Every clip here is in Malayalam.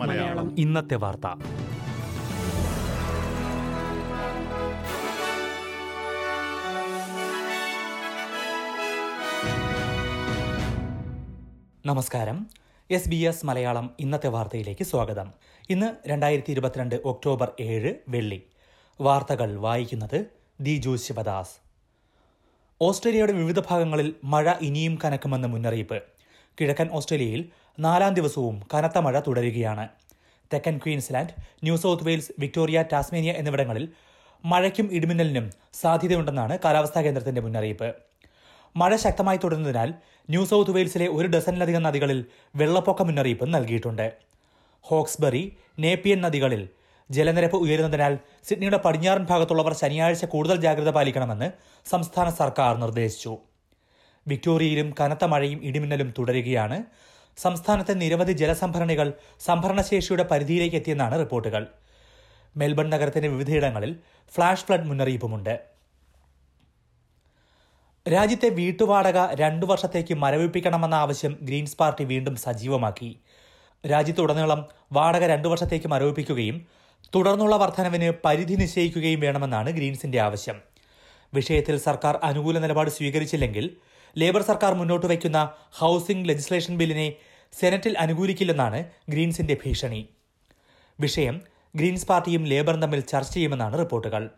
മലയാളം. ഇന്നത്തെ വാർത്ത. നമസ്കാരം. എസ് ബി എസ് മലയാളം ഇന്നത്തെ വാർത്തയിലേക്ക് സ്വാഗതം. ഇന്ന് രണ്ടായിരത്തി ഇരുപത്തിരണ്ട് ഒക്ടോബർ ഏഴ് വെള്ളി. വാർത്തകൾ വായിക്കുന്നത് ദിജു ശിവദാസ്. ഓസ്ട്രേലിയയുടെ വിവിധ ഭാഗങ്ങളിൽ മഴ ഇനിയും കനക്കുമെന്ന് മുന്നറിയിപ്പ്. കിഴക്കൻ ഓസ്ട്രേലിയയിൽ നാലാം ദിവസവും കനത്ത മഴ തുടരുകയാണ്. തെക്കൻ Queensland New South Wales Victoria Tasmania എന്നിവിടങ്ങളിൽ മഴയ്ക്കും ഇടിമിന്നലിനും സാധ്യതയുണ്ടെന്നാണ് കാലാവസ്ഥാ കേന്ദ്രത്തിന്റെ മുന്നറിയിപ്പ്. മഴ ശക്തമായി തുടരുന്നതിനാൽ ന്യൂ സൗത്ത് വെയിൽസിലെ ഒരു ഡസനിലധികം നദികളിൽ വെള്ളപ്പൊക്ക മുന്നറിയിപ്പ് നൽകിയിട്ടുണ്ട്. ഹോക്സ്ബറി നേപ്പിയൻ നദികളിൽ ജലനിരപ്പ് ഉയരുന്നതിനാൽ സിഡ്നിയുടെ പടിഞ്ഞാറൻ ഭാഗത്തുള്ളവർ ശനിയാഴ്ച കൂടുതൽ ജാഗ്രത പാലിക്കണമെന്ന് സംസ്ഥാന സർക്കാർ നിർദ്ദേശിച്ചു. വിക്ടോറിയയിലും കനത്ത മഴയും ഇടിമിന്നലും തുടരുകയാണ്. സംസ്ഥാനത്തെ നിരവധി ജലസംഭരണികൾ സംഭരണശേഷിയുടെ പരിധിയിലേക്ക് എത്തിയെന്നാണ് റിപ്പോർട്ടുകൾ. മെൽബൺ നഗരത്തിന്റെ വിവിധയിടങ്ങളിൽ ഫ്ലാഷ് ഫ്ലഡ് മുന്നറിയിപ്പുമുണ്ട്. രാജ്യത്തെ വീട്ടുവാടക രണ്ടു വർഷത്തേക്ക് മരവിപ്പിക്കണമെന്ന ആവശ്യം ഗ്രീൻസ് പാർട്ടി വീണ്ടും സജീവമാക്കി. രാജ്യത്തുടനീളം വാടക രണ്ടു വർഷത്തേക്ക് മരവിപ്പിക്കുകയും തുടർന്നുള്ള വർധനവിന് പരിധി നിശ്ചയിക്കുകയും വേണമെന്നാണ് ഗ്രീൻസിന്റെ ആവശ്യം. വിഷയത്തിൽ സർക്കാർ അനുകൂല നിലപാട് സ്വീകരിച്ചില്ലെങ്കിൽ ലേബർ സർക്കാർ മുന്നോട്ട് വയ്ക്കുന്ന ഹൌസിംഗ് ലെജിസ്ലേഷൻ ബില്ലിനെ സെനറ്റിൽ അനുകൂലിക്കില്ലെന്നാണ് ഗ്രീൻസിന്റെ ഭീഷണി. വിഷയം ഗ്രീൻസ് പാർട്ടിയും ലേബറും തമ്മിൽ ചർച്ച ചെയ്യുമെന്നാണ് റിപ്പോർട്ടുകൾ.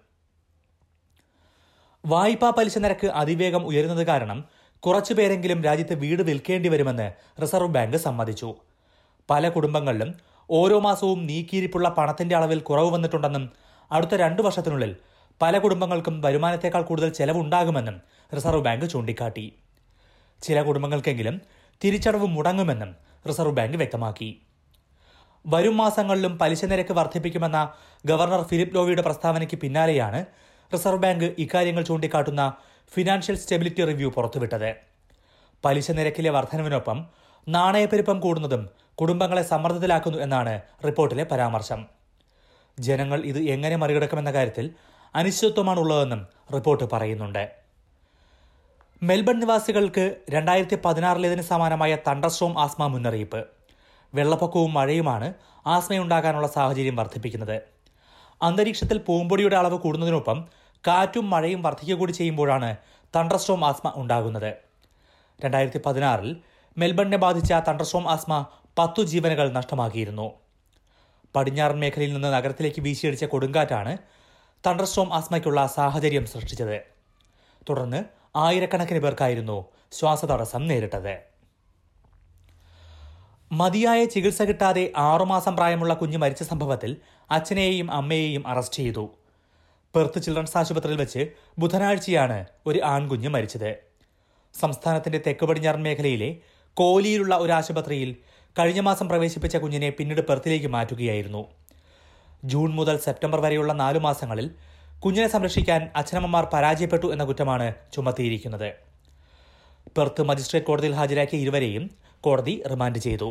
വായ്പാ പലിശ നിരക്ക് അതിവേഗം ഉയരുന്നത് കാരണം കുറച്ചുപേരെങ്കിലും രാജ്യത്ത് വീട് വിൽക്കേണ്ടി വരുമെന്ന് റിസർവ് ബാങ്ക് സമ്മതിച്ചു. പല കുടുംബങ്ങളിലും ഓരോ മാസവും നീക്കിയിരിപ്പുള്ള പണത്തിന്റെ അളവിൽ കുറവ് വന്നിട്ടുണ്ടെന്നും അടുത്ത രണ്ടു വർഷത്തിനുള്ളിൽ പല കുടുംബങ്ങൾക്കും വരുമാനത്തേക്കാൾ കൂടുതൽ ചെലവുണ്ടാകുമെന്നും റിസർവ് ബാങ്ക് ചൂണ്ടിക്കാട്ടി. ചില കുടുംബങ്ങൾക്കെങ്കിലും തിരിച്ചടവ് മുടങ്ങുമെന്നും റിസർവ് ബാങ്ക് വ്യക്തമാക്കി. വരും മാസങ്ങളിലും പലിശ നിരക്ക് വർദ്ധിപ്പിക്കുമെന്ന ഗവർണർ ഫിലിപ്പ് ലോവിയുടെ പ്രസ്താവനയ്ക്ക് പിന്നാലെയാണ് റിസർവ് ബാങ്ക് ഇക്കാര്യങ്ങൾ ചൂണ്ടിക്കാട്ടുന്ന ഫിനാൻഷ്യൽ സ്റ്റെബിലിറ്റി റിവ്യൂ പുറത്തുവിട്ടത്. പലിശ നിരക്കിലെ വർധനവിനൊപ്പം നാണയപ്പെരുപ്പം കൂടുന്നതും കുടുംബങ്ങളെ സമ്മർദ്ദത്തിലാക്കുന്നു എന്നാണ് റിപ്പോർട്ടിലെ പരാമർശം. ജനങ്ങൾ ഇത് എങ്ങനെ മറികടക്കുമെന്ന കാര്യത്തിൽ അനിശ്ചിതത്വമാണ് ഉള്ളതെന്നും റിപ്പോർട്ട് പറയുന്നുണ്ട്. മെൽബൺ നിവാസികൾക്ക് രണ്ടായിരത്തി പതിനാറിലേതിന് സമാനമായ തണ്ടർസ്ട്രോം ആസ്മ മുന്നറിയിപ്പ്. വെള്ളപ്പൊക്കവും മഴയുമാണ് ആസ്മയുണ്ടാകാനുള്ള സാഹചര്യം വർദ്ധിപ്പിക്കുന്നത്. അന്തരീക്ഷത്തിൽ പൂമ്പൊടിയുടെ അളവ് കൂടുന്നതിനൊപ്പം കാറ്റും മഴയും വർദ്ധിക്കുക കൂടി ചെയ്യുമ്പോഴാണ് തണ്ടർസ്ട്രോം ആസ്മ ഉണ്ടാകുന്നത്. രണ്ടായിരത്തി പതിനാറിൽ മെൽബണിനെ ബാധിച്ച തണ്ടർസോം ആസ്മ പത്തു ജീവനുകൾ നഷ്ടമാക്കിയിരുന്നു. പടിഞ്ഞാറൻ മേഖലയിൽ നിന്ന് നഗരത്തിലേക്ക് വീശിയടിച്ച കൊടുങ്കാറ്റാണ് തണ്ടർസോം ആസ്മയ്ക്കുള്ള സാഹചര്യം സൃഷ്ടിച്ചത്. തുടർന്ന് ആയിരക്കണക്കിന് പേർക്കായിരുന്നു ശ്വാസതടസ്സം നേരിട്ടത്. മതിയായ ചികിത്സ കിട്ടാതെ ആറുമാസം പ്രായമുള്ള കുഞ്ഞ് മരിച്ച സംഭവത്തിൽ അച്ഛനെയും അമ്മയെയും അറസ്റ്റ് ചെയ്തു. പെർത്ത് ചിൽഡ്രൻസ് ആശുപത്രിയിൽ വെച്ച് ബുധനാഴ്ചയാണ് ഒരു ആൺകുഞ്ഞ് മരിച്ചത്. സംസ്ഥാനത്തിന്റെ തെക്ക് പടിഞ്ഞാറൻ മേഖലയിലെ കോലിയിലുള്ള ഒരു ആശുപത്രിയിൽ കഴിഞ്ഞ മാസം പ്രവേശിപ്പിച്ച കുഞ്ഞിനെ പിന്നീട് പെർത്തിലേക്ക് മാറ്റുകയായിരുന്നു. ജൂൺ മുതൽ സെപ്റ്റംബർ വരെയുള്ള നാലു മാസങ്ങളിൽ കുഞ്ഞിനെ സംരക്ഷിക്കാൻ അച്ഛനമ്മമാർ പരാജയപ്പെട്ടു എന്ന കുറ്റമാണ് ചുമത്തിയിരിക്കുന്നത്. പെർത്ത് മജിസ്ട്രേറ്റ് കോടതിയിൽ ഹാജരാക്കിയ ഇരുവരെയും കോടതി റിമാൻഡ് ചെയ്തു.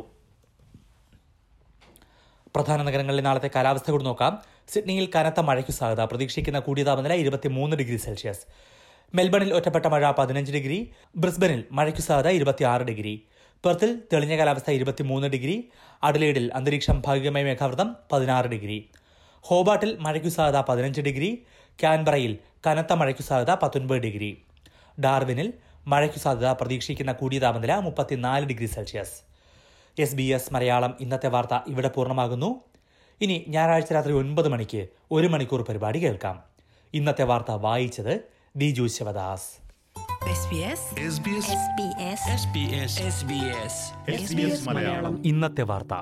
പ്രധാന നഗരങ്ങളിലെ നാളത്തെ കാലാവസ്ഥ കൂടി നോക്കാം. സിഡ്നിയിൽ കനത്ത മഴയ്ക്ക് സാധ്യത. പ്രതീക്ഷിക്കുന്ന കൂടിയ താപനില ഇരുപത്തിമൂന്ന് ഡിഗ്രി സെൽഷ്യസ്. മെൽബണിൽ ഒറ്റപ്പെട്ട മഴ പതിനഞ്ച് ഡിഗ്രി. ബ്രിസ്ബനിൽ മഴയ്ക്ക് സാധ്യത ഇരുപത്തിയാറ് ഡിഗ്രി. പെർത്തിൽ തെളിഞ്ഞ കാലാവസ്ഥ ഇരുപത്തിമൂന്ന് ഡിഗ്രി അഡലേഡിൽ അന്തരീക്ഷം ഭാഗികമായി മേഘാവൃതം പതിനാറ് ഡിഗ്രി. ഹോബാട്ടിൽ മഴയ്ക്കു സാധ്യത പതിനഞ്ച് ഡിഗ്രി ക്യാൻബറയിൽ കനത്ത മഴയ്ക്കു സാധ്യത പത്തൊൻപത് ഡിഗ്രി. ഡാർവിനിൽ മഴയ്ക്കു സാധ്യത പ്രതീക്ഷിക്കുന്ന കൂടിയ താപനില മുപ്പത്തിനാല് degree Celsius. S B S Malayalam ഇന്നത്തെ വാർത്ത ഇവിടെ പൂർണമാകുന്നു. ഇനി ഞായറാഴ്ച രാത്രി ഒൻപത് മണിക്ക് ഒരു മണിക്കൂർ പരിപാടി കേൾക്കാം. ഇന്നത്തെ വാർത്ത വായിച്ചത് ദിജു ശിവദാസ്. ഇന്നത്തെ വാർത്ത.